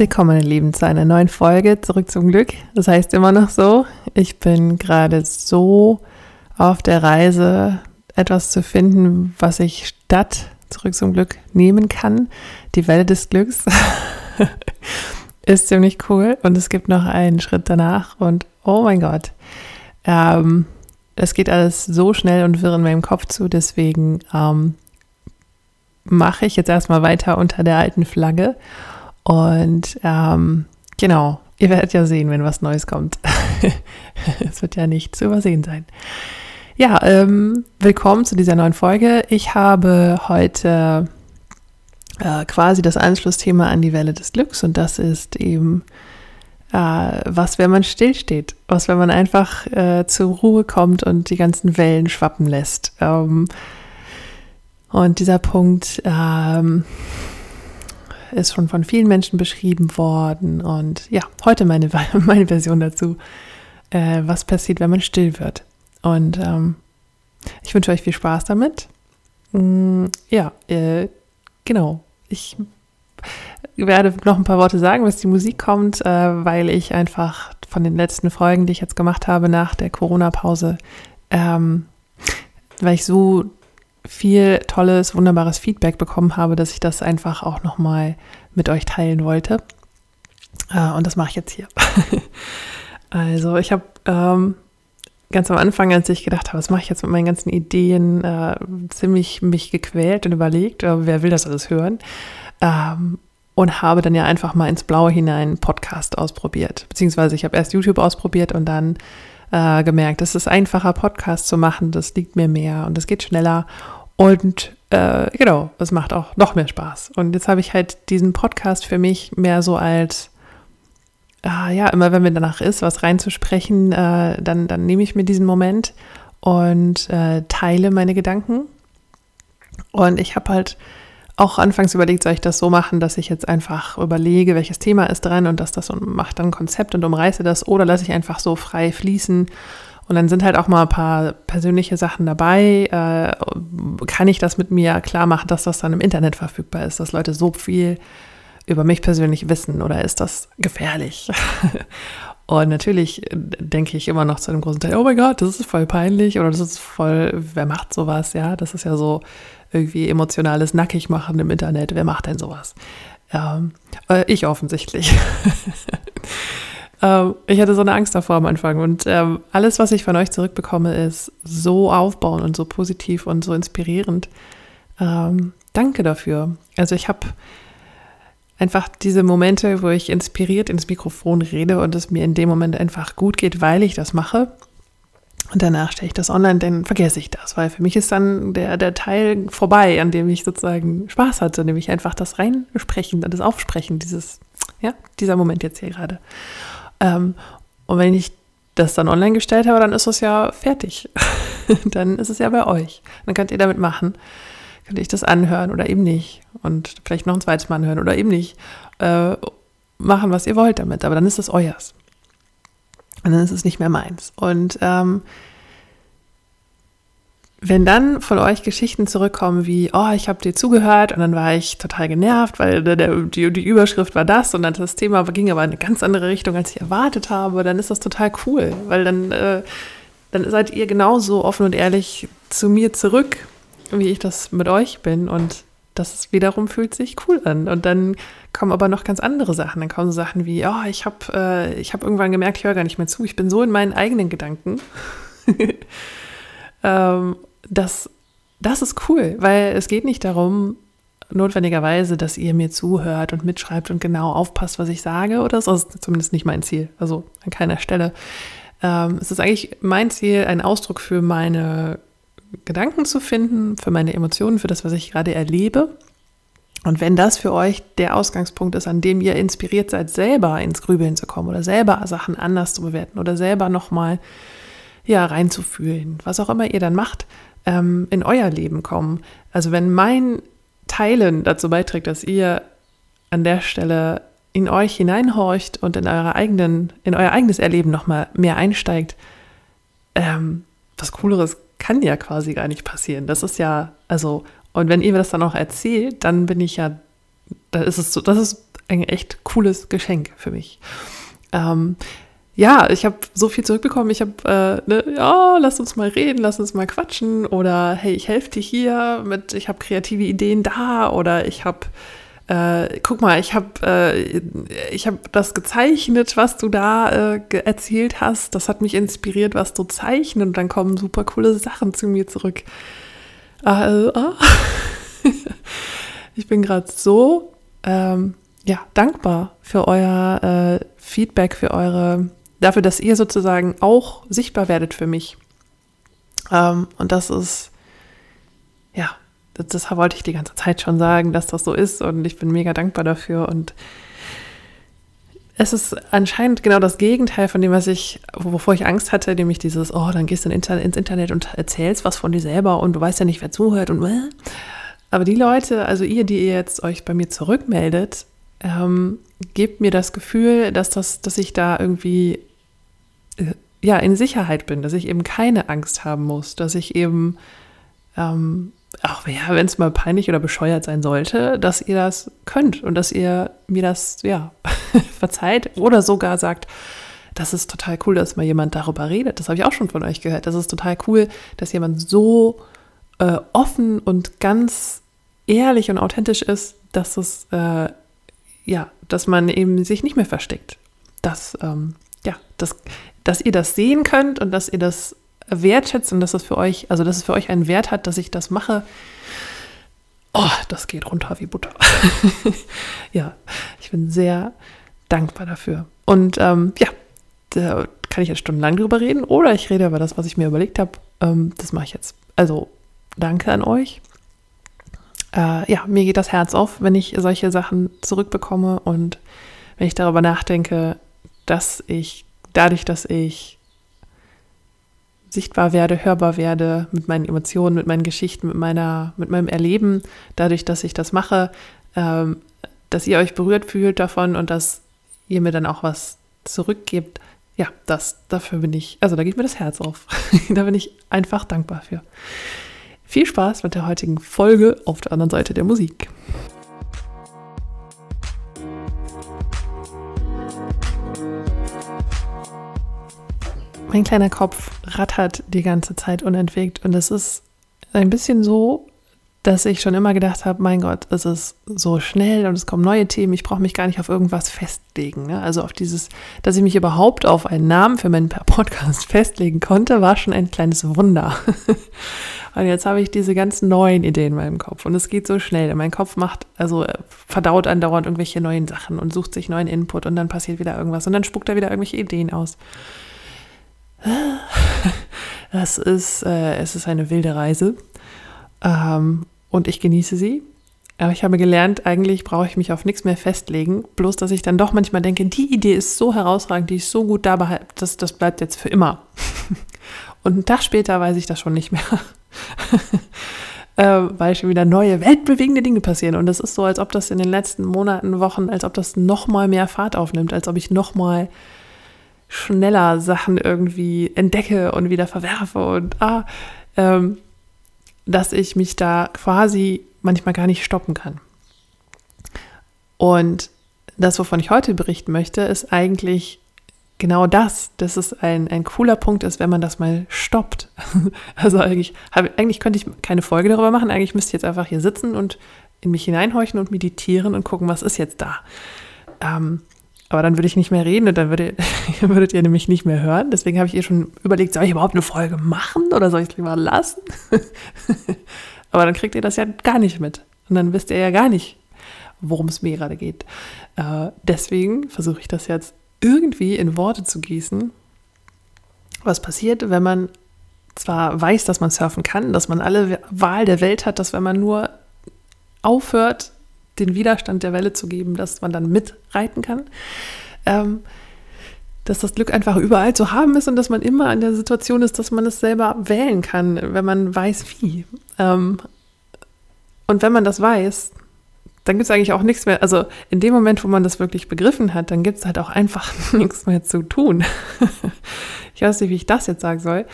Willkommen, meine Lieben, zu einer neuen Folge Zurück zum Glück. Das heißt immer noch so. Ich bin gerade so auf der Reise, etwas zu finden, was ich statt Zurück zum Glück nehmen kann. Die Welle des Glücks ist ziemlich cool und es gibt noch einen Schritt danach und oh mein Gott, ähm, es geht alles so schnell und wirr in meinem Kopf zu, deswegen ähm, mache ich jetzt erstmal weiter unter der alten Flagge und ähm, genau, ihr werdet ja sehen, wenn was Neues kommt. es wird ja nicht zu übersehen sein. Ja, ähm, willkommen zu dieser neuen Folge. Ich habe heute äh, quasi das Anschlussthema an die Welle des Glücks und das ist eben, äh, was, wenn man stillsteht, was, wenn man einfach äh, zur Ruhe kommt und die ganzen Wellen schwappen lässt. Ähm, und dieser Punkt ähm, ist schon von vielen Menschen beschrieben worden und ja, heute meine, meine Version dazu, äh, was passiert, wenn man still wird. Und ähm, ich wünsche euch viel Spaß damit. Mm, ja, äh, genau. Ich werde noch ein paar Worte sagen, bis die Musik kommt, äh, weil ich einfach von den letzten Folgen, die ich jetzt gemacht habe nach der Corona-Pause, ähm, weil ich so viel tolles, wunderbares Feedback bekommen habe, dass ich das einfach auch nochmal mit euch teilen wollte. Äh, und das mache ich jetzt hier. also ich habe ähm, ganz am Anfang, als ich gedacht habe, was mache ich jetzt mit meinen ganzen Ideen, äh, ziemlich mich gequält und überlegt, äh, wer will das alles hören. Ähm, und habe dann ja einfach mal ins Blaue hinein Podcast ausprobiert. Beziehungsweise ich habe erst YouTube ausprobiert und dann äh, gemerkt, es ist einfacher, Podcast zu machen, das liegt mir mehr und es geht schneller. Und äh, genau, es macht auch noch mehr Spaß. Und jetzt habe ich halt diesen Podcast für mich mehr so als ah, ja, immer wenn mir danach ist, was reinzusprechen, äh, dann, dann nehme ich mir diesen Moment und äh, teile meine Gedanken. Und ich habe halt auch anfangs überlegt, soll ich das so machen, dass ich jetzt einfach überlege, welches Thema ist dran und dass das und macht dann ein Konzept und umreiße das oder lasse ich einfach so frei fließen. Und dann sind halt auch mal ein paar persönliche Sachen dabei. Äh, kann ich das mit mir klar machen, dass das dann im Internet verfügbar ist, dass Leute so viel über mich persönlich wissen oder ist das gefährlich? Und natürlich denke ich immer noch zu einem großen Teil, oh mein Gott, das ist voll peinlich oder das ist voll, wer macht sowas? Ja, das ist ja so irgendwie emotionales Nackigmachen im Internet. Wer macht denn sowas? Ähm, äh, ich offensichtlich. ähm, ich hatte so eine Angst davor am Anfang und ähm, alles, was ich von euch zurückbekomme, ist so aufbauend und so positiv und so inspirierend. Ähm, danke dafür. Also ich habe einfach diese Momente, wo ich inspiriert ins Mikrofon rede und es mir in dem Moment einfach gut geht, weil ich das mache. Und danach stelle ich das online, dann vergesse ich das, weil für mich ist dann der, der Teil vorbei, an dem ich sozusagen Spaß hatte, nämlich einfach das Reinsprechen, das Aufsprechen, dieses, ja, dieser Moment jetzt hier gerade. Ähm, und wenn ich das dann online gestellt habe, dann ist es ja fertig. dann ist es ja bei euch. Dann könnt ihr damit machen könnte ich das anhören oder eben nicht. Und vielleicht noch ein zweites Mal anhören oder eben nicht. Äh, machen, was ihr wollt damit. Aber dann ist es euers. Und dann ist es nicht mehr meins. Und ähm, wenn dann von euch Geschichten zurückkommen wie, oh, ich habe dir zugehört und dann war ich total genervt, weil der, der, die, die Überschrift war das und dann das Thema ging aber in eine ganz andere Richtung, als ich erwartet habe, dann ist das total cool, weil dann, äh, dann seid ihr genauso offen und ehrlich zu mir zurück wie ich das mit euch bin und das wiederum fühlt sich cool an. Und dann kommen aber noch ganz andere Sachen. Dann kommen so Sachen wie, oh, ich habe äh, hab irgendwann gemerkt, ich höre gar nicht mehr zu. Ich bin so in meinen eigenen Gedanken. ähm, das, das ist cool, weil es geht nicht darum, notwendigerweise, dass ihr mir zuhört und mitschreibt und genau aufpasst, was ich sage. Oder. Das ist zumindest nicht mein Ziel. Also an keiner Stelle. Ähm, es ist eigentlich mein Ziel, ein Ausdruck für meine Gedanken zu finden, für meine Emotionen, für das, was ich gerade erlebe. Und wenn das für euch der Ausgangspunkt ist, an dem ihr inspiriert seid, selber ins Grübeln zu kommen oder selber Sachen anders zu bewerten oder selber nochmal ja, reinzufühlen, was auch immer ihr dann macht, ähm, in euer Leben kommen. Also wenn mein Teilen dazu beiträgt, dass ihr an der Stelle in euch hineinhorcht und in eurer eigenen, in euer eigenes Erleben nochmal mehr einsteigt, ähm, was Cooleres kann ja quasi gar nicht passieren. Das ist ja, also, und wenn ihr mir das dann auch erzählt, dann bin ich ja, da ist es so, das ist ein echt cooles Geschenk für mich. Ähm, ja, ich habe so viel zurückbekommen. Ich habe, äh, ne, ja, lass uns mal reden, lass uns mal quatschen oder hey, ich helfe dir hier mit, ich habe kreative Ideen da oder ich habe, äh, guck mal, ich habe, äh, ich habe das gezeichnet, was du da äh, erzählt hast. Das hat mich inspiriert, was du zeichnest und dann kommen super coole Sachen zu mir zurück. Also, ich bin gerade so ähm, ja, dankbar für euer äh, Feedback, für eure dafür, dass ihr sozusagen auch sichtbar werdet für mich. Ähm, und das ist, das, wollte ich die ganze Zeit schon sagen, dass das so ist und ich bin mega dankbar dafür und es ist anscheinend genau das Gegenteil von dem, was ich, wovor ich Angst hatte, nämlich dieses, oh, dann gehst du ins Internet und erzählst was von dir selber und du weißt ja nicht, wer zuhört und äh. aber die Leute, also ihr, die ihr jetzt euch bei mir zurückmeldet, ähm, gebt mir das Gefühl, dass das, dass ich da irgendwie äh, ja, in Sicherheit bin, dass ich eben keine Angst haben muss, dass ich eben, ähm, auch ja, wenn es mal peinlich oder bescheuert sein sollte, dass ihr das könnt und dass ihr mir das, ja, verzeiht oder sogar sagt, das ist total cool, dass mal jemand darüber redet. Das habe ich auch schon von euch gehört. Das ist total cool, dass jemand so äh, offen und ganz ehrlich und authentisch ist, dass es, äh, ja, dass man eben sich nicht mehr versteckt. Das, ähm, ja, das dass ihr das sehen könnt und dass ihr das wertschätzt und dass es für euch, also dass es für euch einen Wert hat, dass ich das mache. Oh, das geht runter wie Butter. ja, ich bin sehr dankbar dafür. Und ähm, ja, da kann ich jetzt stundenlang drüber reden oder ich rede über das, was ich mir überlegt habe. Ähm, das mache ich jetzt. Also danke an euch. Äh, ja, mir geht das Herz auf, wenn ich solche Sachen zurückbekomme und wenn ich darüber nachdenke, dass ich dadurch, dass ich sichtbar werde, hörbar werde mit meinen Emotionen, mit meinen Geschichten, mit meiner, mit meinem Erleben, dadurch, dass ich das mache, ähm, dass ihr euch berührt fühlt davon und dass ihr mir dann auch was zurückgebt. Ja, das, dafür bin ich, also da geht mir das Herz auf. da bin ich einfach dankbar für. Viel Spaß mit der heutigen Folge auf der anderen Seite der Musik. Mein kleiner Kopf rattert die ganze Zeit unentwegt und es ist ein bisschen so, dass ich schon immer gedacht habe, mein Gott, es ist so schnell und es kommen neue Themen, ich brauche mich gar nicht auf irgendwas festlegen. Ne? Also auf dieses, dass ich mich überhaupt auf einen Namen für meinen Podcast festlegen konnte, war schon ein kleines Wunder. und jetzt habe ich diese ganzen neuen Ideen in meinem Kopf und es geht so schnell. Mein Kopf macht, also äh, verdaut andauernd irgendwelche neuen Sachen und sucht sich neuen Input und dann passiert wieder irgendwas und dann spuckt er wieder irgendwelche Ideen aus. Das ist, äh, es ist eine wilde Reise ähm, und ich genieße sie. Aber ich habe gelernt, eigentlich brauche ich mich auf nichts mehr festlegen. Bloß, dass ich dann doch manchmal denke, die Idee ist so herausragend, die ist so gut da, das, das bleibt jetzt für immer. Und einen Tag später weiß ich das schon nicht mehr. äh, weil schon wieder neue, weltbewegende Dinge passieren. Und es ist so, als ob das in den letzten Monaten, Wochen, als ob das noch mal mehr Fahrt aufnimmt, als ob ich noch mal schneller Sachen irgendwie entdecke und wieder verwerfe und ah, ähm, dass ich mich da quasi manchmal gar nicht stoppen kann. Und das, wovon ich heute berichten möchte, ist eigentlich genau das, dass es ein, ein cooler Punkt ist, wenn man das mal stoppt. Also eigentlich, hab, eigentlich könnte ich keine Folge darüber machen, eigentlich müsste ich jetzt einfach hier sitzen und in mich hineinhorchen und meditieren und gucken, was ist jetzt da. Ähm, aber dann würde ich nicht mehr reden und dann würde, würdet ihr nämlich nicht mehr hören. Deswegen habe ich ihr schon überlegt, soll ich überhaupt eine Folge machen oder soll ich es lieber lassen? Aber dann kriegt ihr das ja gar nicht mit. Und dann wisst ihr ja gar nicht, worum es mir gerade geht. Äh, deswegen versuche ich das jetzt irgendwie in Worte zu gießen. Was passiert, wenn man zwar weiß, dass man surfen kann, dass man alle Wahl der Welt hat, dass wenn man nur aufhört, den Widerstand der Welle zu geben, dass man dann mitreiten kann. Ähm, dass das Glück einfach überall zu haben ist und dass man immer in der Situation ist, dass man es selber wählen kann, wenn man weiß, wie. Ähm, und wenn man das weiß, dann gibt es eigentlich auch nichts mehr. Also in dem Moment, wo man das wirklich begriffen hat, dann gibt es halt auch einfach nichts mehr zu tun. ich weiß nicht, wie ich das jetzt sagen soll,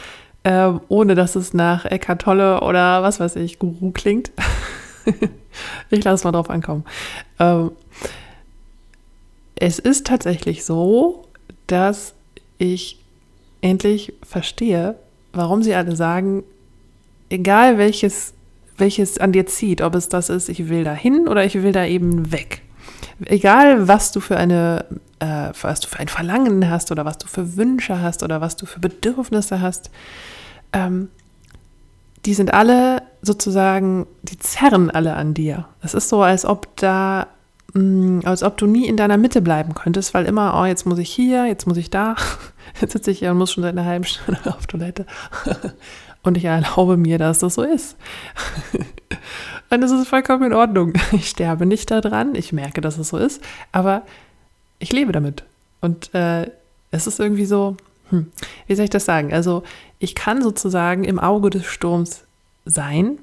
äh, ohne dass es nach Eckhart Tolle oder was weiß ich, Guru klingt. ich lasse es mal drauf ankommen. Ähm, es ist tatsächlich so, dass ich endlich verstehe, warum sie alle sagen, egal welches, welches an dir zieht, ob es das ist, ich will da hin oder ich will da eben weg. Egal, was du für eine, äh, was du für ein Verlangen hast oder was du für Wünsche hast oder was du für Bedürfnisse hast, ähm, die sind alle sozusagen, die zerren alle an dir. Es ist so, als ob da, mh, mm, als ob du nie in deiner Mitte bleiben könntest, weil immer, oh, jetzt muss ich hier, jetzt muss ich da, jetzt sitze ich hier und muss schon seit einer halben Stunde auf Toilette. Und ich erlaube mir, dass das so ist. Und das ist vollkommen in Ordnung. Ich sterbe nicht daran, ich merke, dass es so ist, aber ich lebe damit. Und äh, es ist irgendwie so, hm, wie soll ich das sagen? Also ich kann sozusagen im Auge des Sturms sein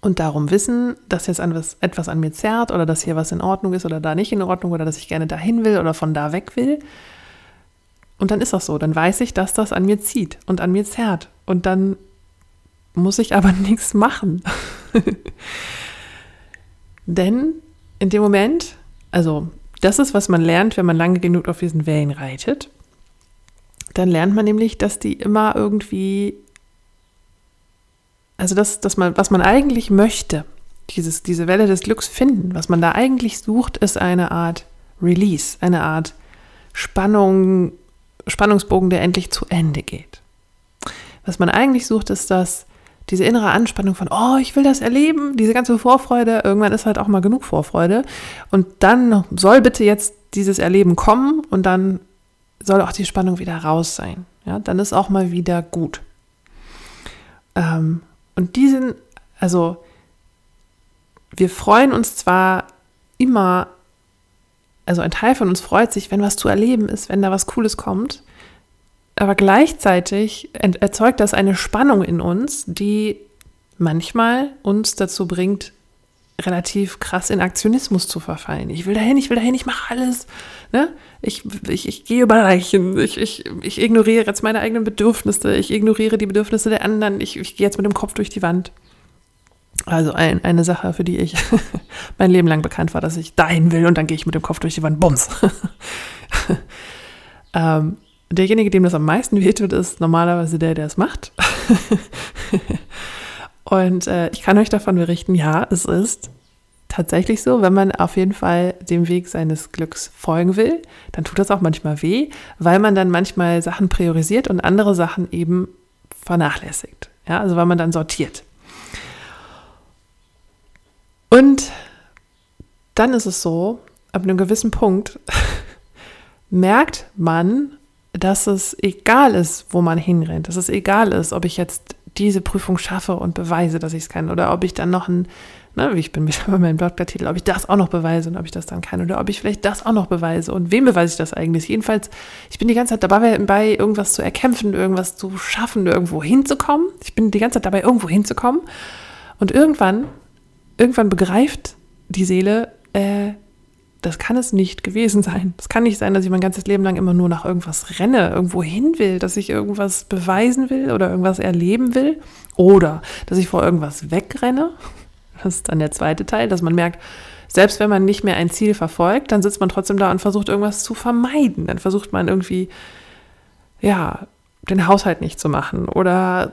und darum wissen, dass jetzt etwas, an mir zerrt oder dass hier was in Ordnung ist oder da nicht in Ordnung oder dass ich gerne dahin will oder von da weg will. Und dann ist das so. Dann weiß ich, dass das an mir zieht und an mir zerrt. Und dann muss ich aber nichts machen. Denn in dem Moment, also das ist, was man lernt, wenn man lange genug auf diesen Wellen reitet dann lernt man nämlich, dass die immer irgendwie, also das, dass man, was man eigentlich möchte, dieses, diese Welle des Glücks finden, was man da eigentlich sucht, ist eine Art Release, eine Art Spannung, Spannungsbogen, der endlich zu Ende geht. Was man eigentlich sucht, ist das, diese innere Anspannung von, oh, ich will das erleben, diese ganze Vorfreude, irgendwann ist halt auch mal genug Vorfreude. Und dann soll bitte jetzt dieses Erleben kommen und dann soll auch die Spannung wieder raus sein. Ja, dann ist auch mal wieder gut. Ähm, und diesen, also wir freuen uns zwar immer, also ein Teil von uns freut sich, wenn was zu erleben ist, wenn da was Cooles kommt, aber gleichzeitig erzeugt das eine Spannung in uns, die manchmal uns dazu bringt, relativ krass in Aktionismus zu verfallen. Ich will dahin, ich will dahin, ich mache alles. Ne? Ich, ich, ich gehe über Leichen, ich, ich, ich ignoriere jetzt meine eigenen Bedürfnisse, ich ignoriere die Bedürfnisse der anderen, ich, ich gehe jetzt mit dem Kopf durch die Wand. Also ein, eine Sache, für die ich mein Leben lang bekannt war, dass ich dahin will und dann gehe ich mit dem Kopf durch die Wand, bums. ähm, derjenige, dem das am meisten wehtut, ist normalerweise der, der es macht. Und äh, ich kann euch davon berichten, ja, es ist tatsächlich so, wenn man auf jeden Fall dem Weg seines Glücks folgen will, dann tut das auch manchmal weh, weil man dann manchmal Sachen priorisiert und andere Sachen eben vernachlässigt. Ja, also weil man dann sortiert. Und dann ist es so, ab einem gewissen Punkt merkt man, dass es egal ist, wo man hinrennt, dass es egal ist, ob ich jetzt diese Prüfung schaffe und beweise, dass ich es kann. Oder ob ich dann noch ein, ne, wie ich bin bei meinem Blogtitel, ob ich das auch noch beweise und ob ich das dann kann. Oder ob ich vielleicht das auch noch beweise. Und wem beweise ich das eigentlich? Jedenfalls, ich bin die ganze Zeit dabei, irgendwas zu erkämpfen, irgendwas zu schaffen, irgendwo hinzukommen. Ich bin die ganze Zeit dabei, irgendwo hinzukommen. Und irgendwann, irgendwann begreift die Seele, äh, das kann es nicht gewesen sein. Es kann nicht sein, dass ich mein ganzes Leben lang immer nur nach irgendwas renne, irgendwo hin will, dass ich irgendwas beweisen will oder irgendwas erleben will oder dass ich vor irgendwas wegrenne. Das ist dann der zweite Teil, dass man merkt, selbst wenn man nicht mehr ein Ziel verfolgt, dann sitzt man trotzdem da und versucht irgendwas zu vermeiden. Dann versucht man irgendwie, ja, den Haushalt nicht zu machen oder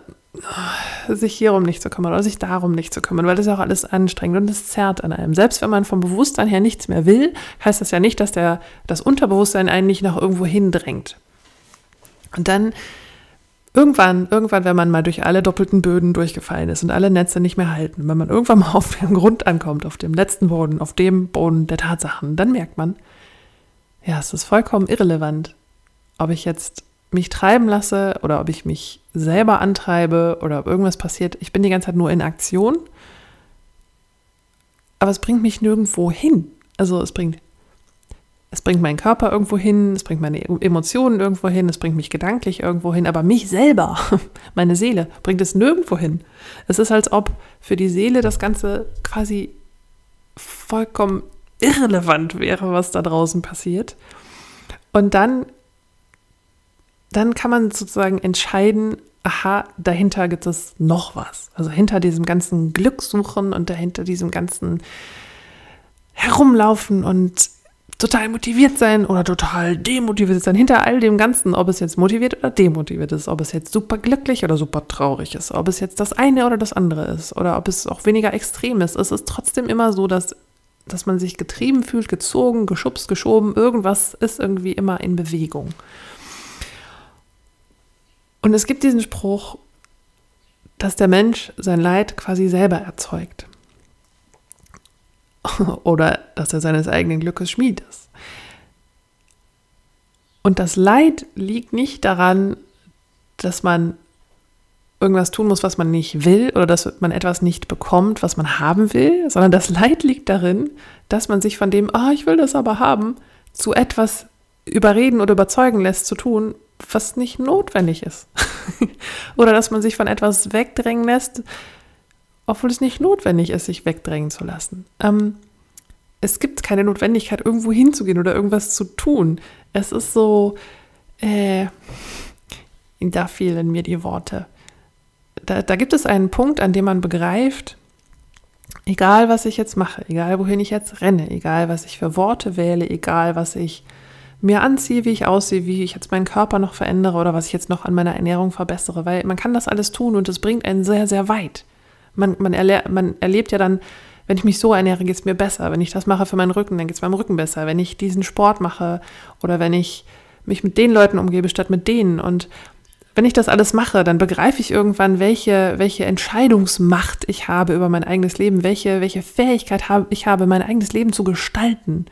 sich hierum nicht zu kümmern oder sich darum nicht zu kümmern, weil das ist auch alles anstrengend und es zerrt an einem. Selbst wenn man vom Bewusstsein her nichts mehr will, heißt das ja nicht, dass der, das Unterbewusstsein einen nicht nach irgendwo hindrängt. Und dann irgendwann, irgendwann, wenn man mal durch alle doppelten Böden durchgefallen ist und alle Netze nicht mehr halten, wenn man irgendwann mal auf dem Grund ankommt, auf dem letzten Boden, auf dem Boden der Tatsachen, dann merkt man, ja, es ist vollkommen irrelevant, ob ich jetzt mich treiben lasse oder ob ich mich selber antreibe oder ob irgendwas passiert. Ich bin die ganze Zeit nur in Aktion. Aber es bringt mich nirgendwo hin. Also es bringt, es bringt meinen Körper irgendwo hin, es bringt meine Emotionen irgendwo hin, es bringt mich gedanklich irgendwo hin, aber mich selber, meine Seele, bringt es nirgendwo hin. Es ist, als ob für die Seele das Ganze quasi vollkommen irrelevant wäre, was da draußen passiert. Und dann dann kann man sozusagen entscheiden, aha, dahinter gibt es noch was. Also hinter diesem ganzen Glückssuchen und dahinter diesem ganzen Herumlaufen und total motiviert sein oder total demotiviert sein. Hinter all dem Ganzen, ob es jetzt motiviert oder demotiviert ist, ob es jetzt super glücklich oder super traurig ist, ob es jetzt das eine oder das andere ist oder ob es auch weniger extrem ist. Es ist trotzdem immer so, dass, dass man sich getrieben fühlt, gezogen, geschubst, geschoben. Irgendwas ist irgendwie immer in Bewegung. Und es gibt diesen Spruch, dass der Mensch sein Leid quasi selber erzeugt. Oder dass er seines eigenen Glückes Schmied ist. Und das Leid liegt nicht daran, dass man irgendwas tun muss, was man nicht will oder dass man etwas nicht bekommt, was man haben will, sondern das Leid liegt darin, dass man sich von dem, ah, oh, ich will das aber haben, zu etwas überreden oder überzeugen lässt zu tun, was nicht notwendig ist. oder dass man sich von etwas wegdrängen lässt, obwohl es nicht notwendig ist, sich wegdrängen zu lassen. Ähm, es gibt keine Notwendigkeit, irgendwo hinzugehen oder irgendwas zu tun. Es ist so, äh, da fehlen mir die Worte. Da, da gibt es einen Punkt, an dem man begreift, egal was ich jetzt mache, egal wohin ich jetzt renne, egal was ich für Worte wähle, egal was ich mir anziehe, wie ich aussehe, wie ich jetzt meinen Körper noch verändere oder was ich jetzt noch an meiner Ernährung verbessere, weil man kann das alles tun und es bringt einen sehr, sehr weit man, man, erle man erlebt ja dann, wenn ich mich so ernähre, geht es mir besser. Wenn ich das mache für meinen Rücken, dann geht es meinem Rücken besser. Wenn ich diesen Sport mache oder wenn ich mich mit den Leuten umgebe statt mit denen. Und wenn ich das alles mache, dann begreife ich irgendwann, welche, welche Entscheidungsmacht ich habe über mein eigenes Leben, welche, welche Fähigkeit habe, ich habe, mein eigenes Leben zu gestalten.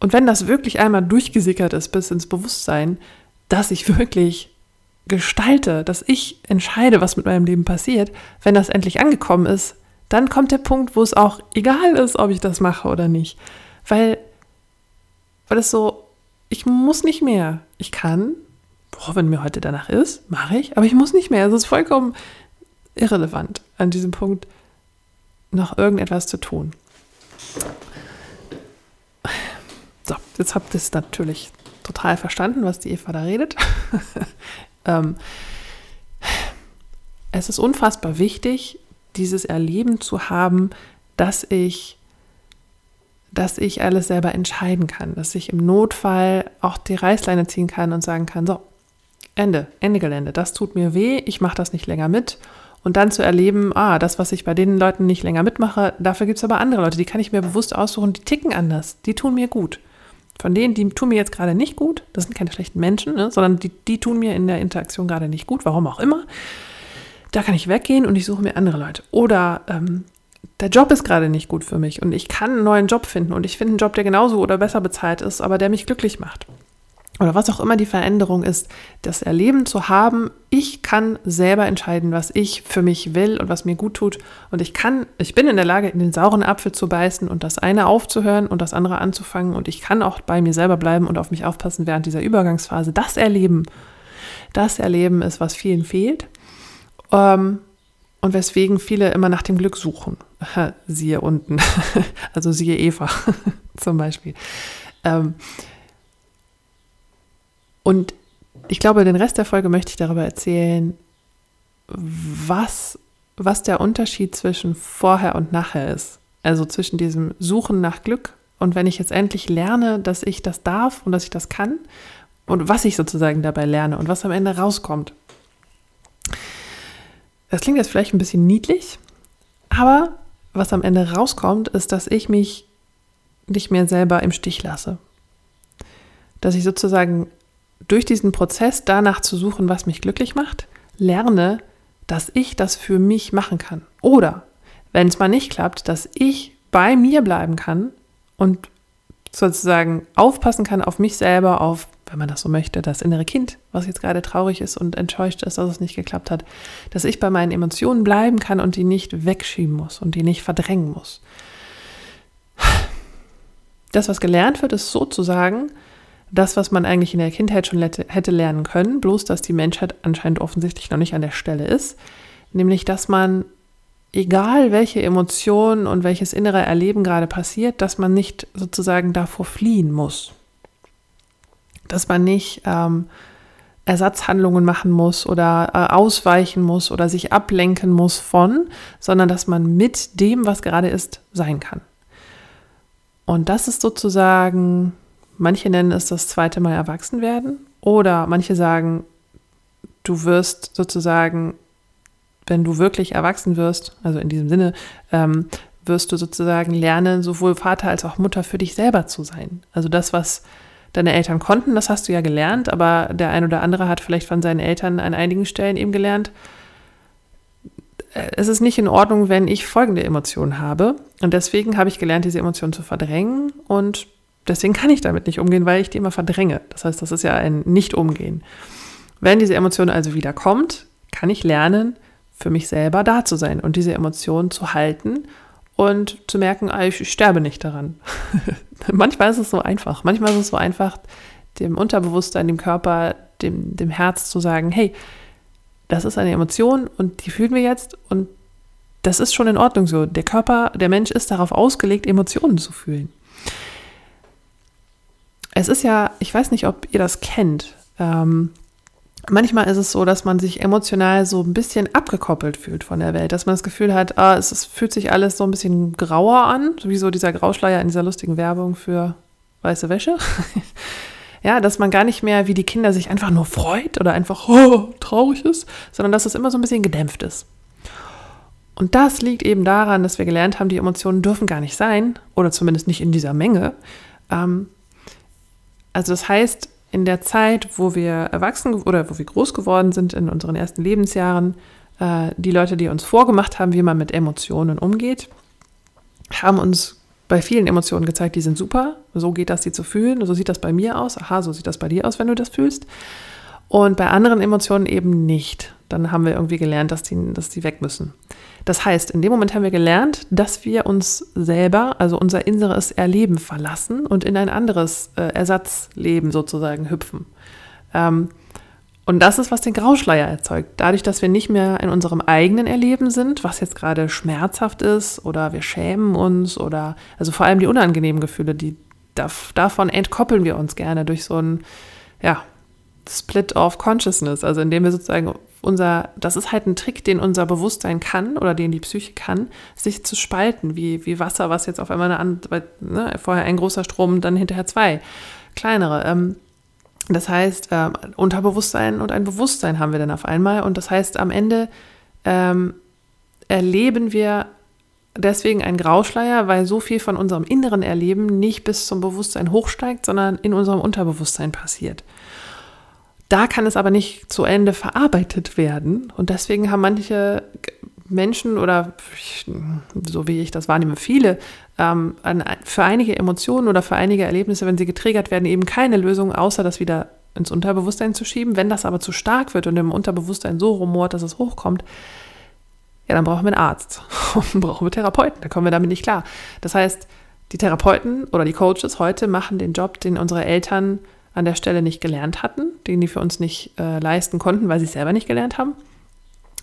Und wenn das wirklich einmal durchgesickert ist bis ins Bewusstsein, dass ich wirklich gestalte, dass ich entscheide, was mit meinem Leben passiert, wenn das endlich angekommen ist, dann kommt der Punkt, wo es auch egal ist, ob ich das mache oder nicht. Weil, weil es so, ich muss nicht mehr. Ich kann, boah, wenn mir heute danach ist, mache ich, aber ich muss nicht mehr. Es ist vollkommen irrelevant, an diesem Punkt noch irgendetwas zu tun. So, jetzt habt ihr es natürlich total verstanden, was die Eva da redet. Ähm, es ist unfassbar wichtig, dieses Erleben zu haben, dass ich, dass ich alles selber entscheiden kann, dass ich im Notfall auch die Reißleine ziehen kann und sagen kann, so, Ende, Ende Gelände, das tut mir weh, ich mache das nicht länger mit. Und dann zu erleben, ah, das, was ich bei den Leuten nicht länger mitmache, dafür gibt es aber andere Leute, die kann ich mir bewusst aussuchen, die ticken anders, die tun mir gut. Von denen, die tun mir jetzt gerade nicht gut, das sind keine schlechten Menschen, ne, sondern die, die tun mir in der Interaktion gerade nicht gut, warum auch immer. Da kann ich weggehen und ich suche mir andere Leute. Oder ähm, der Job ist gerade nicht gut für mich und ich kann einen neuen Job finden und ich finde einen Job, der genauso oder besser bezahlt ist, aber der mich glücklich macht oder was auch immer die Veränderung ist, das Erleben zu haben, ich kann selber entscheiden, was ich für mich will und was mir gut tut. Und ich kann, ich bin in der Lage, in den sauren Apfel zu beißen und das eine aufzuhören und das andere anzufangen. Und ich kann auch bei mir selber bleiben und auf mich aufpassen während dieser Übergangsphase. Das Erleben, das Erleben ist, was vielen fehlt. Ähm, und weswegen viele immer nach dem Glück suchen. siehe unten. also siehe Eva zum Beispiel. Ähm, und ich glaube, den Rest der Folge möchte ich darüber erzählen, was, was der Unterschied zwischen vorher und nachher ist. Also zwischen diesem Suchen nach Glück und wenn ich jetzt endlich lerne, dass ich das darf und dass ich das kann und was ich sozusagen dabei lerne und was am Ende rauskommt. Das klingt jetzt vielleicht ein bisschen niedlich, aber was am Ende rauskommt, ist, dass ich mich nicht mehr selber im Stich lasse. Dass ich sozusagen durch diesen Prozess danach zu suchen, was mich glücklich macht, lerne, dass ich das für mich machen kann. Oder wenn es mal nicht klappt, dass ich bei mir bleiben kann und sozusagen aufpassen kann auf mich selber, auf, wenn man das so möchte, das innere Kind, was jetzt gerade traurig ist und enttäuscht ist, dass es nicht geklappt hat, dass ich bei meinen Emotionen bleiben kann und die nicht wegschieben muss und die nicht verdrängen muss. Das, was gelernt wird, ist sozusagen, das, was man eigentlich in der Kindheit schon hätte lernen können, bloß dass die Menschheit anscheinend offensichtlich noch nicht an der Stelle ist, nämlich dass man, egal welche Emotionen und welches innere Erleben gerade passiert, dass man nicht sozusagen davor fliehen muss. Dass man nicht ähm, Ersatzhandlungen machen muss oder äh, ausweichen muss oder sich ablenken muss von, sondern dass man mit dem, was gerade ist, sein kann. Und das ist sozusagen, manche nennen es das zweite Mal erwachsen werden oder manche sagen, du wirst sozusagen, wenn du wirklich erwachsen wirst, also in diesem Sinne, ähm, wirst du sozusagen lernen, sowohl Vater als auch Mutter für dich selber zu sein. Also das, was deine Eltern konnten, das hast du ja gelernt, aber der ein oder andere hat vielleicht von seinen Eltern an einigen Stellen eben gelernt, äh, es ist nicht in Ordnung, wenn ich folgende Emotionen habe. Und deswegen habe ich gelernt, diese Emotionen zu verdrängen. Und deswegen kann ich damit nicht umgehen, weil ich die immer verdränge. Das heißt, das ist ja ein Nicht-Umgehen. Wenn diese Emotion also wieder kommt, kann ich lernen, für mich selber da zu sein und diese Emotion zu halten und zu merken, ah, ich sterbe nicht daran. Manchmal ist es so einfach. Manchmal ist es so einfach, dem Unterbewusstsein, dem Körper, dem, dem Herz zu sagen, hey, das ist eine Emotion und die fühlen wir jetzt und das ist schon in Ordnung so. Der Körper, der Mensch ist darauf ausgelegt, Emotionen zu fühlen. Es ist ja, ich weiß nicht, ob ihr das kennt. Ähm, manchmal ist es so, dass man sich emotional so ein bisschen abgekoppelt fühlt von der Welt, dass man das Gefühl hat, ah, es, es fühlt sich alles so ein bisschen grauer an, wie so dieser Grauschleier in dieser lustigen Werbung für weiße Wäsche. Ja, dass man gar nicht mehr wie die Kinder sich einfach nur freut oder einfach oh, traurig ist, sondern dass es immer so ein bisschen gedämpft ist. Und das liegt eben daran, dass wir gelernt haben, die Emotionen dürfen gar nicht sein oder zumindest nicht in dieser Menge. Ähm, also das heißt, in der Zeit, wo wir erwachsen oder wo wir groß geworden sind in unseren ersten Lebensjahren, äh, die Leute, die uns vorgemacht haben, wie man mit Emotionen umgeht, haben uns bei vielen Emotionen gezeigt, die sind super. So geht das, die zu fühlen. So sieht das bei mir aus. Aha, so sieht das bei dir aus, wenn du das fühlst. Und bei anderen Emotionen eben nicht. Dann haben wir irgendwie gelernt, dass die, dass die weg müssen. Das heißt, in dem Moment haben wir gelernt, dass wir uns selber, also unser inneres Erleben verlassen und in ein anderes äh, Ersatzleben sozusagen hüpfen. Ähm, und das ist, was den Grauschleier erzeugt. Dadurch, dass wir nicht mehr in unserem eigenen Erleben sind, was jetzt gerade schmerzhaft ist oder wir schämen uns oder, also vor allem die unangenehmen Gefühle, die davon entkoppeln wir uns gerne durch so ein, ja, Split of Consciousness, also indem wir sozusagen unser, das ist halt ein Trick, den unser Bewusstsein kann oder den die Psyche kann, sich zu spalten, wie, wie Wasser, was jetzt auf einmal eine andere, ne, vorher ein großer Strom, dann hinterher zwei kleinere. Ähm, das heißt, äh, Unterbewusstsein und ein Bewusstsein haben wir dann auf einmal. Und das heißt, am Ende ähm, erleben wir deswegen einen Grauschleier, weil so viel von unserem inneren Erleben nicht bis zum Bewusstsein hochsteigt, sondern in unserem Unterbewusstsein passiert. Da kann es aber nicht zu Ende verarbeitet werden. Und deswegen haben manche Menschen oder so wie ich das wahrnehme, viele ähm, an, für einige Emotionen oder für einige Erlebnisse, wenn sie getriggert werden, eben keine Lösung, außer das wieder ins Unterbewusstsein zu schieben. Wenn das aber zu stark wird und im Unterbewusstsein so rumort, dass es hochkommt, ja, dann brauchen wir einen Arzt und brauchen wir Therapeuten. Da kommen wir damit nicht klar. Das heißt, die Therapeuten oder die Coaches heute machen den Job, den unsere Eltern an der Stelle nicht gelernt hatten, den die für uns nicht äh, leisten konnten, weil sie es selber nicht gelernt haben.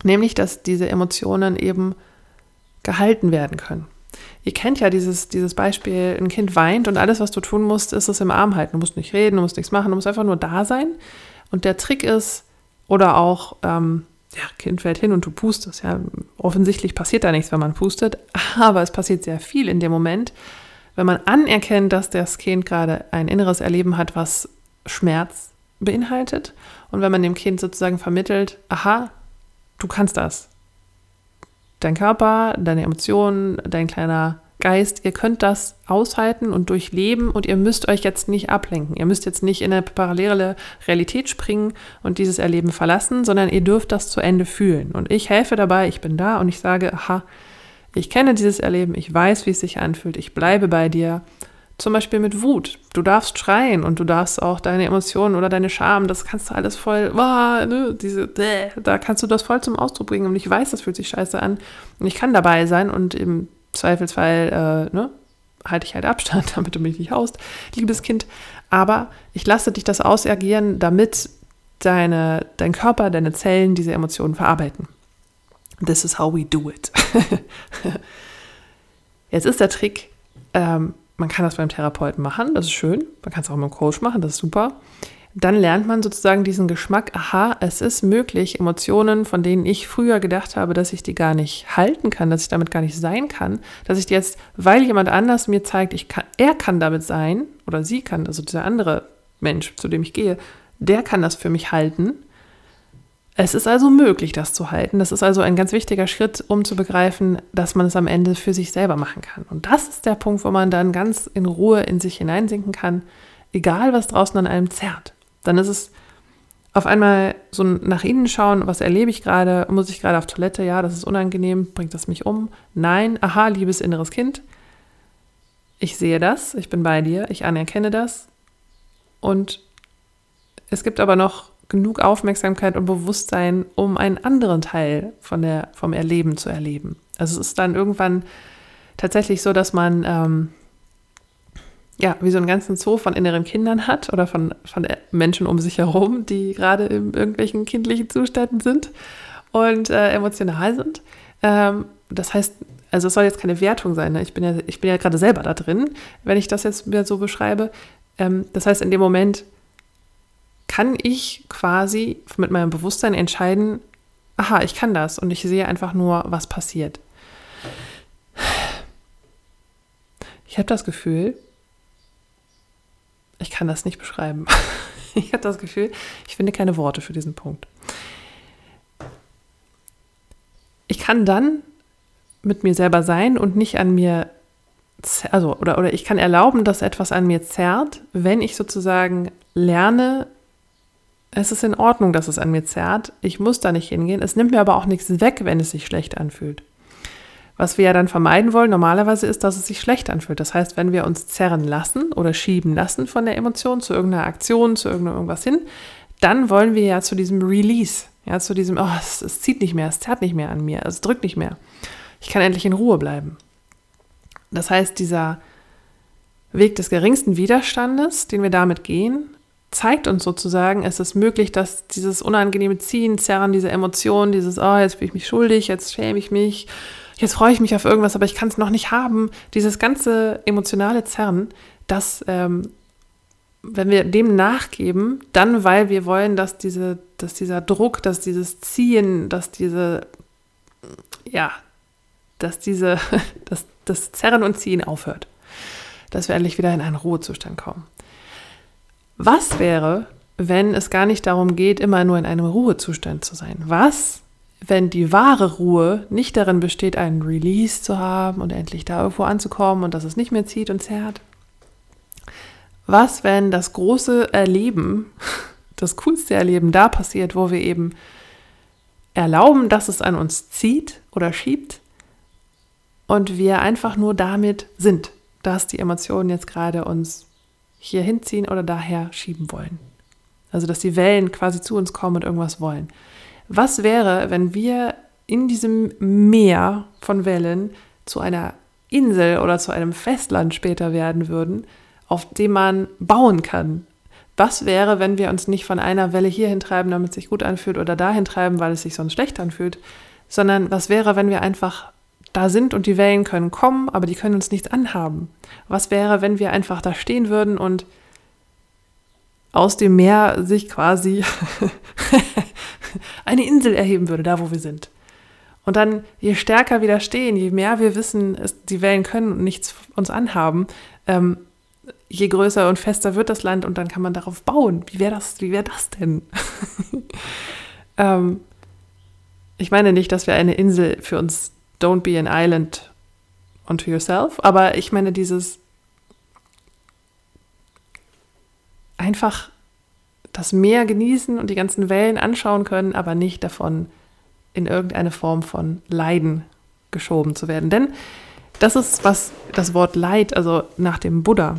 Nämlich, dass diese Emotionen eben gehalten werden können. Ihr kennt ja dieses, dieses Beispiel, ein Kind weint und alles, was du tun musst, ist es im Arm halten. Du musst nicht reden, du musst nichts machen, du musst einfach nur da sein. Und der Trick ist, oder auch, ähm, ja, Kind fällt hin und du pustest. Ja, offensichtlich passiert da nichts, wenn man pustet, aber es passiert sehr viel in dem Moment, wenn man anerkennt, dass das Kind gerade ein inneres Erleben hat, was Schmerz beinhaltet. Und wenn man dem Kind sozusagen vermittelt, aha, du kannst das. Dein Körper, deine Emotionen, dein kleiner Geist, ihr könnt das aushalten und durchleben und ihr müsst euch jetzt nicht ablenken. Ihr müsst jetzt nicht in eine parallele Realität springen und dieses Erleben verlassen, sondern ihr dürft das zu Ende fühlen. Und ich helfe dabei, ich bin da und ich sage, aha, ich kenne dieses Erleben, ich weiß, wie es sich anfühlt, ich bleibe bei dir zum Beispiel mit Wut. Du darfst schreien und du darfst auch deine Emotionen oder deine Scham, das kannst du alles voll, oh, ne, diese, da kannst du das voll zum Ausdruck bringen. Und ich weiß, das fühlt sich scheiße an. Und ich kann dabei sein und im Zweifelsfall, äh, ne, halte ich halt Abstand, damit du mich nicht haust, liebes Kind. Aber ich lasse dich das ausagieren, damit deine, dein Körper, deine Zellen diese Emotionen verarbeiten. This is how we do it. Jetzt ist der Trick, ähm, man kann das beim Therapeuten machen, das ist schön. Man kann es auch mit dem Coach machen, das ist super. dann lernt man sozusagen diesen Geschmack, aha, es ist möglich, Emotionen, von denen ich früher gedacht habe, dass ich die gar nicht halten kann, dass ich damit gar nicht sein kann, dass ich jetzt, weil jemand anders mir zeigt, ich kann, er kann damit sein oder sie kann, also dieser andere Mensch, zu dem ich gehe, der kann das für mich halten. Es ist also möglich, das zu halten. Das ist also ein ganz wichtiger Schritt, um zu begreifen, dass man es am Ende für sich selber machen kann. Und das ist der Punkt, wo man dann ganz in Ruhe in sich hineinsinken kann, egal was draußen an einem zerrt. Dann ist es auf einmal so nach innen schauen, was erlebe ich gerade, muss ich gerade auf Toilette, ja, das ist unangenehm, bringt das mich um? Nein, aha, liebes inneres Kind, ich sehe das, ich bin bei dir, ich anerkenne das und es gibt aber noch genug Aufmerksamkeit und Bewusstsein, um einen anderen Teil von der, vom Erleben zu erleben. Also es ist dann irgendwann tatsächlich so, dass man ähm, ja, wie so einen ganzen Zoo von inneren Kindern hat oder von, von Menschen um sich herum, die gerade in irgendwelchen kindlichen Zuständen sind und äh, emotional sind. Ähm, das heißt, also es soll jetzt keine Wertung sein. Ne? Ich bin ja, ich bin ja gerade selber da drin, wenn ich das jetzt mir so beschreibe. Ähm, das heißt, in dem Moment kann ich quasi mit meinem Bewusstsein entscheiden, aha, ich kann das und ich sehe einfach nur, was passiert. Ich habe das Gefühl, ich kann das nicht beschreiben. Ich habe das Gefühl, ich finde keine Worte für diesen Punkt. Ich kann dann mit mir selber sein und nicht an mir, also, oder, oder ich kann erlauben, dass etwas an mir zerrt, wenn ich sozusagen lerne, es ist in Ordnung, dass es an mir zerrt. Ich muss da nicht hingehen. Es nimmt mir aber auch nichts weg, wenn es sich schlecht anfühlt. Was wir ja dann vermeiden wollen normalerweise ist, dass es sich schlecht anfühlt. Das heißt, wenn wir uns zerren lassen oder schieben lassen von der Emotion zu irgendeiner Aktion, zu irgendwas hin, dann wollen wir ja zu diesem Release, ja, zu diesem, oh, es, es zieht nicht mehr, es zerrt nicht mehr an mir, es drückt nicht mehr. Ich kann endlich in Ruhe bleiben. Das heißt, dieser Weg des geringsten Widerstandes, den wir damit gehen, zeigt uns sozusagen, es ist möglich, dass dieses unangenehme Ziehen, Zerren, diese Emotionen, dieses, oh, jetzt fühle ich mich schuldig, jetzt schäme ich mich, jetzt freue ich mich auf irgendwas, aber ich kann es noch nicht haben. Dieses ganze emotionale Zerren, das, ähm, wenn wir dem nachgeben, dann, weil wir wollen, dass, diese, dass dieser Druck, dass dieses Ziehen, dass diese, ja, dass diese, dass das Zerren und Ziehen aufhört. Dass wir endlich wieder in einen Ruhezustand kommen. Was wäre, wenn es gar nicht darum geht, immer nur in einem Ruhezustand zu sein? Was, wenn die wahre Ruhe nicht darin besteht, einen Release zu haben und endlich da irgendwo anzukommen und dass es nicht mehr zieht und zerrt? Was, wenn das große Erleben, das coolste Erleben da passiert, wo wir eben erlauben, dass es an uns zieht oder schiebt und wir einfach nur damit sind, dass die Emotionen jetzt gerade uns hier hinziehen oder daher schieben wollen. Also dass die Wellen quasi zu uns kommen und irgendwas wollen. Was wäre, wenn wir in diesem Meer von Wellen zu einer Insel oder zu einem Festland später werden würden, auf dem man bauen kann? Was wäre, wenn wir uns nicht von einer Welle hierhin treiben, damit es sich gut anfühlt, oder dahin treiben, weil es sich sonst schlecht anfühlt, sondern was wäre, wenn wir einfach da sind und die Wellen können kommen, aber die können uns nichts anhaben? Was wäre, wenn wir einfach da stehen würden und aus dem Meer sich quasi eine Insel erheben würde, da wo wir sind. Und dann, je stärker wir da stehen, je mehr wir wissen, es, die Wellen können und nichts uns anhaben, ähm, je größer und fester wird das Land und dann kann man darauf bauen. Wie wäre das, wie das denn? ähm, ich meine nicht, dass wir eine Insel für uns Don't be an island unto yourself, aber ich meine dieses einfach das Meer genießen und die ganzen Wellen anschauen können, aber nicht davon in irgendeine Form von Leiden geschoben zu werden. Denn das ist, was das Wort Leid, also nach dem Buddha,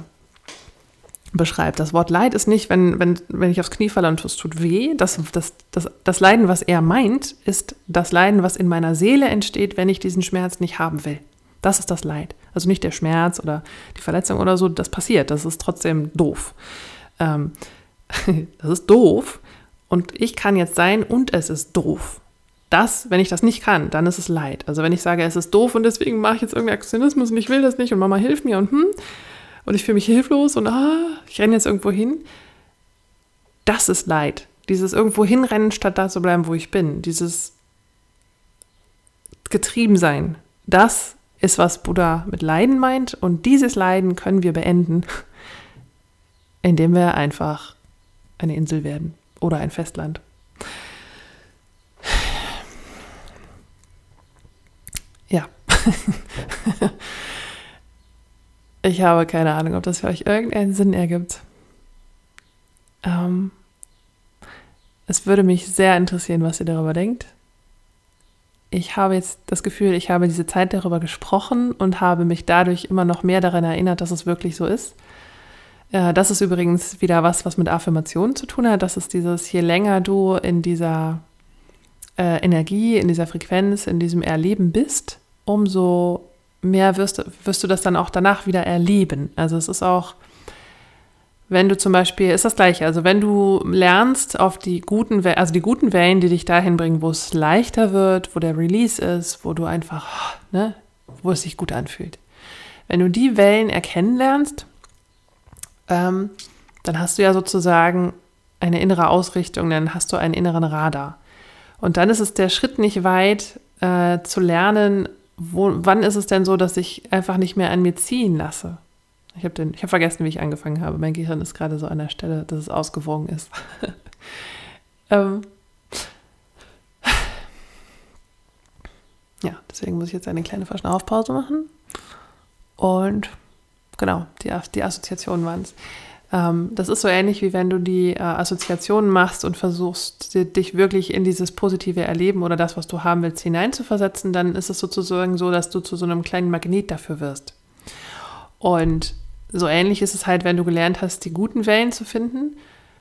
beschreibt. Das Wort Leid ist nicht, wenn, wenn, wenn ich aufs Knie falle und es tut weh. Das, das, das, das Leiden, was er meint, ist das Leiden, was in meiner Seele entsteht, wenn ich diesen Schmerz nicht haben will. Das ist das Leid. Also nicht der Schmerz oder die Verletzung oder so, das passiert. Das ist trotzdem doof. Ähm, das ist doof und ich kann jetzt sein und es ist doof. Das, wenn ich das nicht kann, dann ist es Leid. Also wenn ich sage, es ist doof und deswegen mache ich jetzt irgendwie Aktionismus und ich will das nicht und Mama hilft mir und hm, und ich fühle mich hilflos und ah, ich renne jetzt irgendwo hin, das ist Leid. Dieses irgendwo hinrennen, statt da zu bleiben, wo ich bin. Dieses Getriebensein. Das ist, was Buddha mit Leiden meint. Und dieses Leiden können wir beenden, indem wir einfach eine Insel werden oder ein Festland. Ja. ich habe keine Ahnung, ob das für euch irgendeinen Sinn ergibt. Ähm, es würde mich sehr interessieren, was ihr darüber denkt. Ich habe jetzt das Gefühl, ich habe diese Zeit darüber gesprochen und habe mich dadurch immer noch mehr daran erinnert, dass es wirklich so ist. Äh, das ist übrigens wieder was, was mit Affirmationen zu tun hat. Das ist dieses, je länger du in dieser äh, Energie, in dieser Frequenz, in diesem Erleben bist, umso mehr wirst, wirst du das dann auch danach wieder erleben. Also es ist auch wenn du zum Beispiel, ist das gleiche, also wenn du lernst auf die guten, also die guten Wellen, die dich dahin bringen, wo es leichter wird, wo der Release ist, wo du einfach, ne, wo es sich gut anfühlt. Wenn du die Wellen erkennen lernst, ähm, dann hast du ja sozusagen eine innere Ausrichtung, dann hast du einen inneren Radar. Und dann ist es der Schritt nicht weit äh, zu lernen, wo, wann ist es denn so, dass ich einfach nicht mehr an mir ziehen lasse. Ich habe hab vergessen, wie ich angefangen habe. Mein Gehirn ist gerade so an der Stelle, dass es ausgewogen ist. ähm. Ja, deswegen muss ich jetzt eine kleine Verschnaufpause machen. Und genau, die, die Assoziationen waren es. Ähm, das ist so ähnlich, wie wenn du die äh, Assoziationen machst und versuchst, dich wirklich in dieses positive Erleben oder das, was du haben willst, hineinzuversetzen. Dann ist es sozusagen so, dass du zu so einem kleinen Magnet dafür wirst. Und so ähnlich ist es halt, wenn du gelernt hast, die guten Wellen zu finden.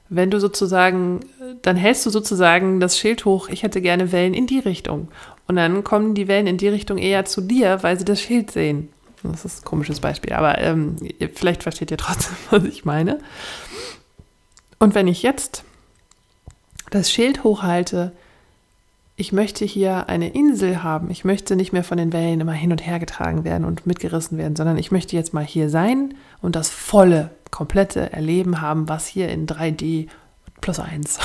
Wenn du sozusagen, dann hältst du sozusagen das Schild hoch, ich hätte gerne Wellen in die Richtung. Und dann kommen die Wellen in die Richtung eher zu dir, weil sie das Schild sehen. Das ist ein komisches Beispiel, aber ähm, vielleicht versteht ihr trotzdem, was ich meine. Und wenn ich jetzt das Schild hochhalte, ich möchte hier eine Insel haben. Ich möchte nicht mehr von den Wellen immer hin und her getragen werden und mitgerissen werden, sondern ich möchte jetzt mal hier sein und das volle, komplette Erleben haben, was hier in 3D plus 1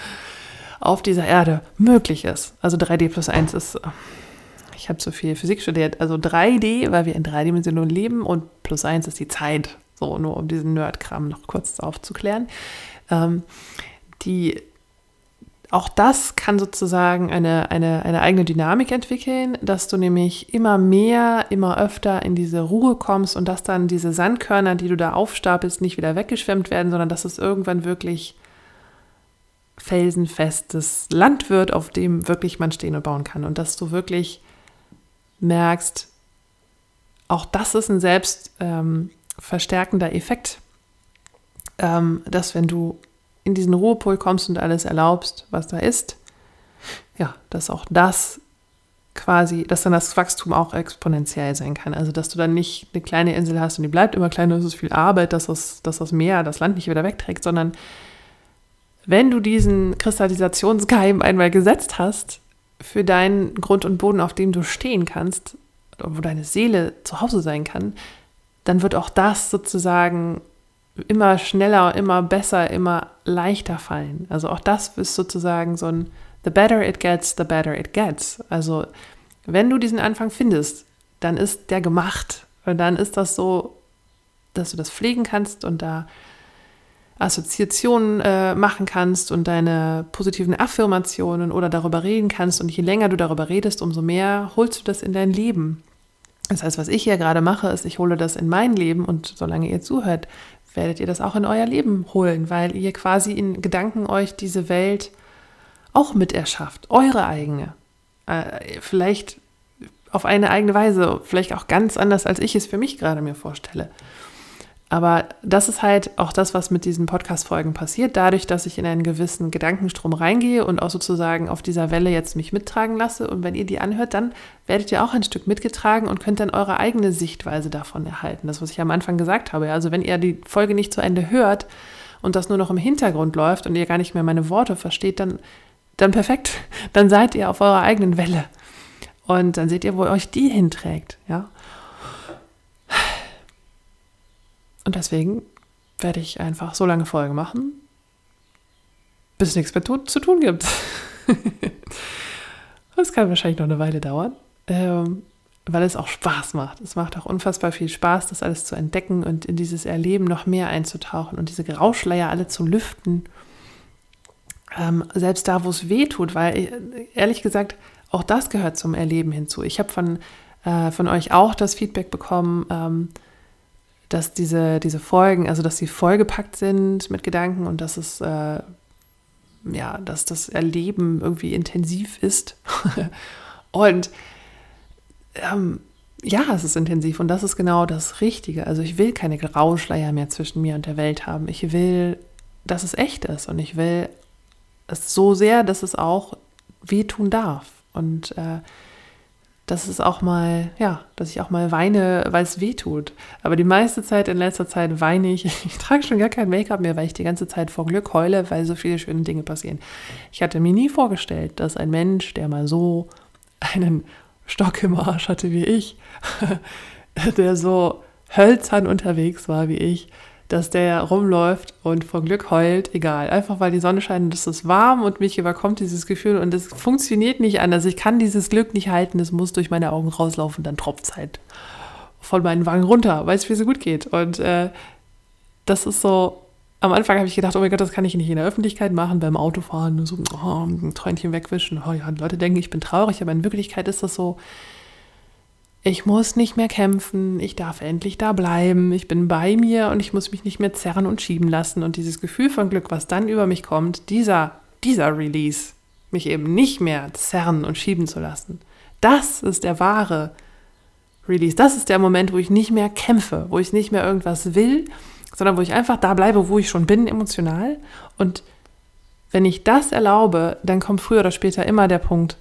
auf dieser Erde möglich ist. Also 3D plus 1 ist, ich habe so viel Physik studiert, also 3D, weil wir in drei Dimensionen leben und plus 1 ist die Zeit. So, nur um diesen Nerdkram noch kurz aufzuklären. Ähm, die auch das kann sozusagen eine, eine, eine eigene Dynamik entwickeln, dass du nämlich immer mehr, immer öfter in diese Ruhe kommst und dass dann diese Sandkörner, die du da aufstapelst, nicht wieder weggeschwemmt werden, sondern dass es irgendwann wirklich felsenfestes Land wird, auf dem wirklich man stehen und bauen kann. Und dass du wirklich merkst, auch das ist ein selbstverstärkender ähm, Effekt, ähm, dass wenn du in diesen Ruhepol kommst und alles erlaubst, was da ist, ja, dass auch das quasi, dass dann das Wachstum auch exponentiell sein kann. Also, dass du dann nicht eine kleine Insel hast und die bleibt immer kleiner, es ist viel Arbeit, dass das, dass das Meer das Land nicht wieder wegträgt, sondern wenn du diesen Kristallisationsgeheim einmal gesetzt hast, für deinen Grund und Boden, auf dem du stehen kannst, wo deine Seele zu Hause sein kann, dann wird auch das sozusagen immer schneller, immer besser, immer leichter fallen. Also auch das ist sozusagen so ein The better it gets, the better it gets. Also wenn du diesen Anfang findest, dann ist der gemacht. Und dann ist das so, dass du das pflegen kannst und da Assoziationen äh, machen kannst und deine positiven Affirmationen oder darüber reden kannst. Und je länger du darüber redest, umso mehr holst du das in dein Leben. Das heißt, was ich hier gerade mache, ist, ich hole das in mein Leben und solange ihr zuhört, werdet ihr das auch in euer Leben holen, weil ihr quasi in Gedanken euch diese Welt auch mit erschafft, eure eigene. Äh, vielleicht auf eine eigene Weise, vielleicht auch ganz anders, als ich es für mich gerade mir vorstelle. Aber das ist halt auch das, was mit diesen Podcast-Folgen passiert, dadurch, dass ich in einen gewissen Gedankenstrom reingehe und auch sozusagen auf dieser Welle jetzt mich mittragen lasse. Und wenn ihr die anhört, dann werdet ihr auch ein Stück mitgetragen und könnt dann eure eigene Sichtweise davon erhalten. Das, was ich am Anfang gesagt habe. Also wenn ihr die Folge nicht zu Ende hört und das nur noch im Hintergrund läuft und ihr gar nicht mehr meine Worte versteht, dann, dann perfekt. Dann seid ihr auf eurer eigenen Welle. Und dann seht ihr, wo euch die hinträgt. Ja. Und deswegen werde ich einfach so lange Folgen machen, bis es nichts mehr zu tun gibt. das kann wahrscheinlich noch eine Weile dauern, ähm, weil es auch Spaß macht. Es macht auch unfassbar viel Spaß, das alles zu entdecken und in dieses Erleben noch mehr einzutauchen und diese Grauschleier alle zu lüften. Ähm, selbst da, wo es weh tut, weil ehrlich gesagt, auch das gehört zum Erleben hinzu. Ich habe von, äh, von euch auch das Feedback bekommen, ähm, dass diese, diese Folgen, also dass sie vollgepackt sind mit Gedanken und dass es äh, ja, dass das Erleben irgendwie intensiv ist. und ähm, ja, es ist intensiv und das ist genau das Richtige. Also ich will keine Grauschleier mehr zwischen mir und der Welt haben. Ich will, dass es echt ist und ich will es so sehr, dass es auch wehtun darf. Und äh, dass es auch mal, ja, dass ich auch mal weine, weil es weh tut. Aber die meiste Zeit in letzter Zeit weine ich. Ich trage schon gar kein Make-up mehr, weil ich die ganze Zeit vor Glück heule, weil so viele schöne Dinge passieren. Ich hatte mir nie vorgestellt, dass ein Mensch, der mal so einen Stock im Arsch hatte wie ich, der so hölzern unterwegs war wie ich, dass der rumläuft und vor Glück heult, egal. Einfach weil die Sonne scheint und es ist warm und mich überkommt dieses Gefühl und es funktioniert nicht anders. Ich kann dieses Glück nicht halten, es muss durch meine Augen rauslaufen, dann tropft es halt von meinen Wangen runter, weil es mir so gut geht. Und äh, das ist so, am Anfang habe ich gedacht, oh mein Gott, das kann ich nicht in der Öffentlichkeit machen, beim Autofahren, so oh, ein Tränchen wegwischen. Oh ja, Leute denken, ich bin traurig, aber in Wirklichkeit ist das so, ich muss nicht mehr kämpfen, ich darf endlich da bleiben, ich bin bei mir und ich muss mich nicht mehr zerren und schieben lassen. Und dieses Gefühl von Glück, was dann über mich kommt, dieser, dieser Release, mich eben nicht mehr zerren und schieben zu lassen, das ist der wahre Release. Das ist der Moment, wo ich nicht mehr kämpfe, wo ich nicht mehr irgendwas will, sondern wo ich einfach da bleibe, wo ich schon bin, emotional. Und wenn ich das erlaube, dann kommt früher oder später immer der Punkt,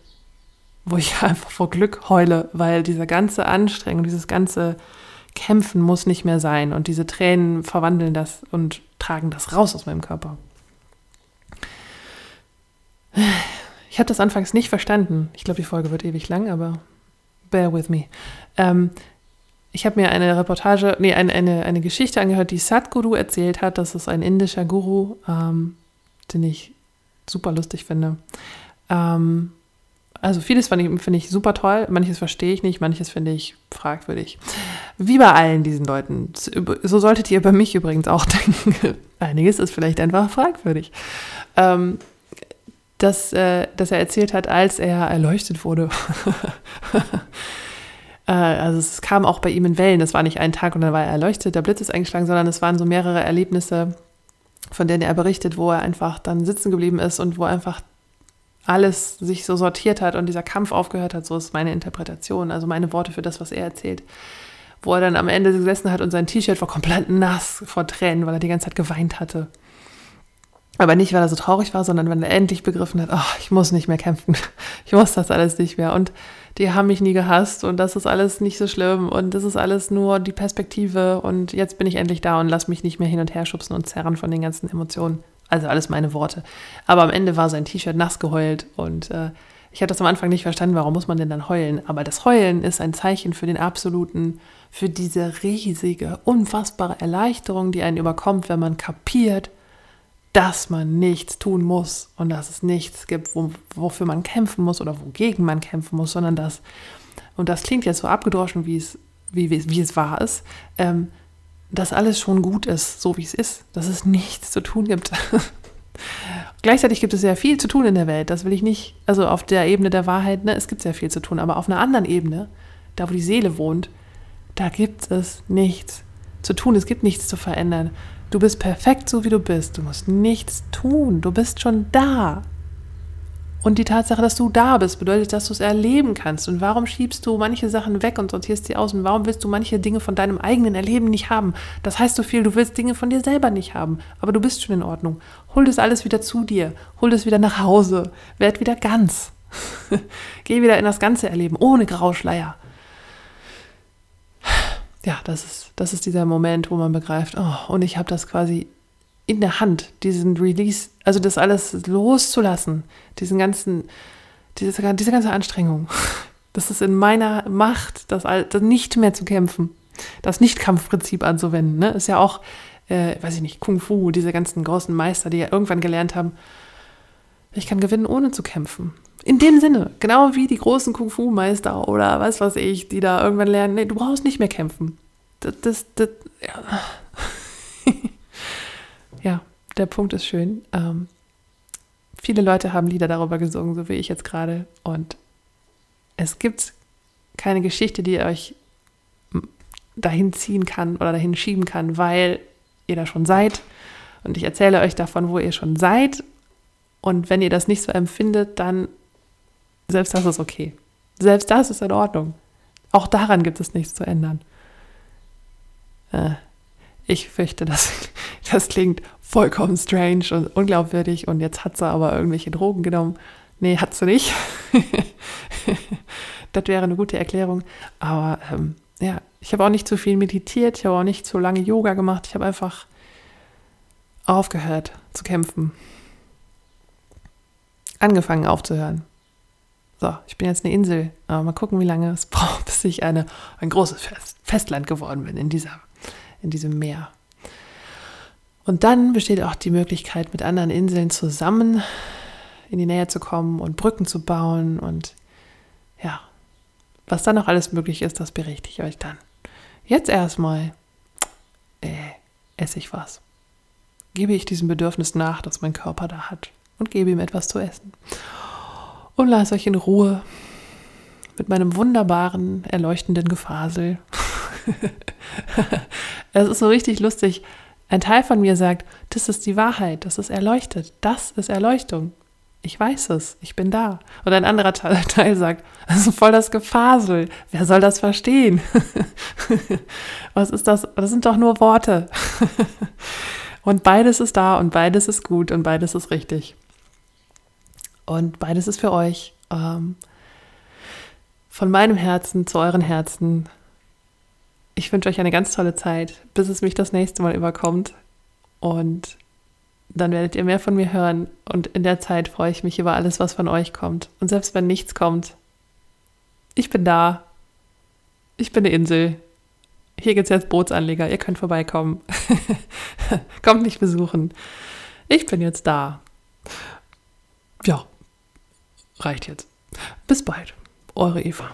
wo ich einfach vor Glück heule, weil diese ganze Anstrengung, dieses ganze Kämpfen muss nicht mehr sein und diese Tränen verwandeln das und tragen das raus aus meinem Körper. Ich habe das anfangs nicht verstanden. Ich glaube, die Folge wird ewig lang, aber bear with me. Ähm, ich habe mir eine Reportage, nee, eine, eine, eine Geschichte angehört, die Sadhguru erzählt hat. Das ist ein indischer Guru, ähm, den ich super lustig finde. Ähm, also vieles finde ich, super toll, manches verstehe ich nicht, manches finde ich fragwürdig. Wie bei allen diesen Leuten. So solltet ihr über mich übrigens auch denken. Einiges ist vielleicht einfach fragwürdig. Ähm, dass, äh, dass er erzählt hat, als er erleuchtet wurde. äh, also es kam auch bei ihm in Wellen. Das war nicht ein Tag und dann war er erleuchtet, der Blitz ist eingeschlagen, sondern es waren so mehrere Erlebnisse, von denen er berichtet, wo er einfach dann sitzen geblieben ist und wo einfach alles sich so sortiert hat und dieser Kampf aufgehört hat, so ist meine Interpretation, also meine Worte für das, was er erzählt. Wo er dann am Ende gesessen hat und sein T-Shirt war komplett nass vor Tränen, weil er die ganze Zeit geweint hatte. Aber nicht, weil er so traurig war, sondern weil er endlich begriffen hat, oh, ich muss nicht mehr kämpfen. Ich muss das alles nicht mehr. Und die haben mich nie gehasst und das ist alles nicht so schlimm und das ist alles nur die Perspektive und jetzt bin ich endlich da und lass mich nicht mehr hin und her schubsen und zerren von den ganzen Emotionen. Also alles meine Worte. Aber am Ende war sein T-Shirt nass geheult und äh, ich hatte das am Anfang nicht verstanden, warum muss man denn dann heulen? Aber das Heulen ist ein Zeichen für den absoluten, für diese riesige, unfassbare Erleichterung, die einen überkommt, wenn man kapiert, dass man nichts tun muss und dass es nichts gibt, wo, wofür man kämpfen muss oder wogegen man kämpfen muss, sondern dass, und das klingt jetzt so abgedroschen, wie es, wie, wie, wie es wahr ist, ähm, dass alles schon gut ist, so wie es ist, dass es nichts zu tun gibt. Gleichzeitig gibt es sehr viel zu tun in der Welt, das will ich nicht, also auf der Ebene der Wahrheit, ne, es gibt sehr viel zu tun, aber auf einer anderen Ebene, da wo die Seele wohnt, da gibt es nichts zu tun, es gibt nichts zu verändern. Du bist perfekt so wie du bist, du musst nichts tun, du bist schon da. Und die Tatsache, dass du da bist, bedeutet, dass du es erleben kannst. Und warum schiebst du manche Sachen weg und sortierst sie aus? Und warum willst du manche Dinge von deinem eigenen Erleben nicht haben? Das heißt so viel, du willst Dinge von dir selber nicht haben. Aber du bist schon in Ordnung. Hol das alles wieder zu dir. Hol das wieder nach Hause. Werd wieder ganz. Geh wieder in das ganze Erleben, ohne Grauschleier. Ja, das ist, das ist dieser Moment, wo man begreift, oh, und ich habe das quasi in der Hand, diesen Release, also das alles loszulassen, diesen ganzen, diese, diese ganze Anstrengung. Das ist in meiner Macht, das, das nicht mehr zu kämpfen, das Nicht-Kampfprinzip anzuwenden. Ne? Ist ja auch, äh, weiß ich nicht, Kung Fu, diese ganzen großen Meister, die ja irgendwann gelernt haben, Ich kann gewinnen, ohne zu kämpfen. In dem Sinne, genau wie die großen Kung-Fu-Meister oder was weiß ich, die da irgendwann lernen, nee, du brauchst nicht mehr kämpfen. Das, das, das ja. Ja, der Punkt ist schön. Ähm, viele Leute haben Lieder darüber gesungen, so wie ich jetzt gerade. Und es gibt keine Geschichte, die euch dahin ziehen kann oder dahin schieben kann, weil ihr da schon seid. Und ich erzähle euch davon, wo ihr schon seid. Und wenn ihr das nicht so empfindet, dann selbst das ist okay. Selbst das ist in Ordnung. Auch daran gibt es nichts zu ändern. Äh, ich fürchte, das, das klingt vollkommen strange und unglaubwürdig und jetzt hat sie aber irgendwelche Drogen genommen. Nee, hat sie nicht. das wäre eine gute Erklärung. Aber ähm, ja, ich habe auch nicht zu viel meditiert, ich habe auch nicht zu lange Yoga gemacht. Ich habe einfach aufgehört zu kämpfen. Angefangen aufzuhören. So, ich bin jetzt eine Insel. Aber mal gucken, wie lange es braucht, bis ich eine, ein großes Fest, Festland geworden bin in, dieser, in diesem Meer. Und dann besteht auch die Möglichkeit, mit anderen Inseln zusammen in die Nähe zu kommen und Brücken zu bauen. Und ja, was dann noch alles möglich ist, das berichte ich euch dann. Jetzt erstmal äh, esse ich was. Gebe ich diesem Bedürfnis nach, das mein Körper da hat und gebe ihm etwas zu essen und lasse euch in Ruhe mit meinem wunderbaren, erleuchtenden Gefasel. es ist so richtig lustig. Ein Teil von mir sagt, das ist die Wahrheit, das ist erleuchtet, das ist Erleuchtung. Ich weiß es, ich bin da. Und ein anderer Teil sagt, das ist voll das Gefasel. Wer soll das verstehen? Was ist das? Das sind doch nur Worte. Und beides ist da und beides ist gut und beides ist richtig. Und beides ist für euch. Ähm, von meinem Herzen zu euren Herzen. Ich wünsche euch eine ganz tolle Zeit, bis es mich das nächste Mal überkommt. Und dann werdet ihr mehr von mir hören. Und in der Zeit freue ich mich über alles, was von euch kommt. Und selbst wenn nichts kommt, ich bin da. Ich bin eine Insel. Hier gibt es jetzt Bootsanleger. Ihr könnt vorbeikommen. Kommt mich besuchen. Ich bin jetzt da. Ja reicht jetzt. Bis bald. Eure Eva.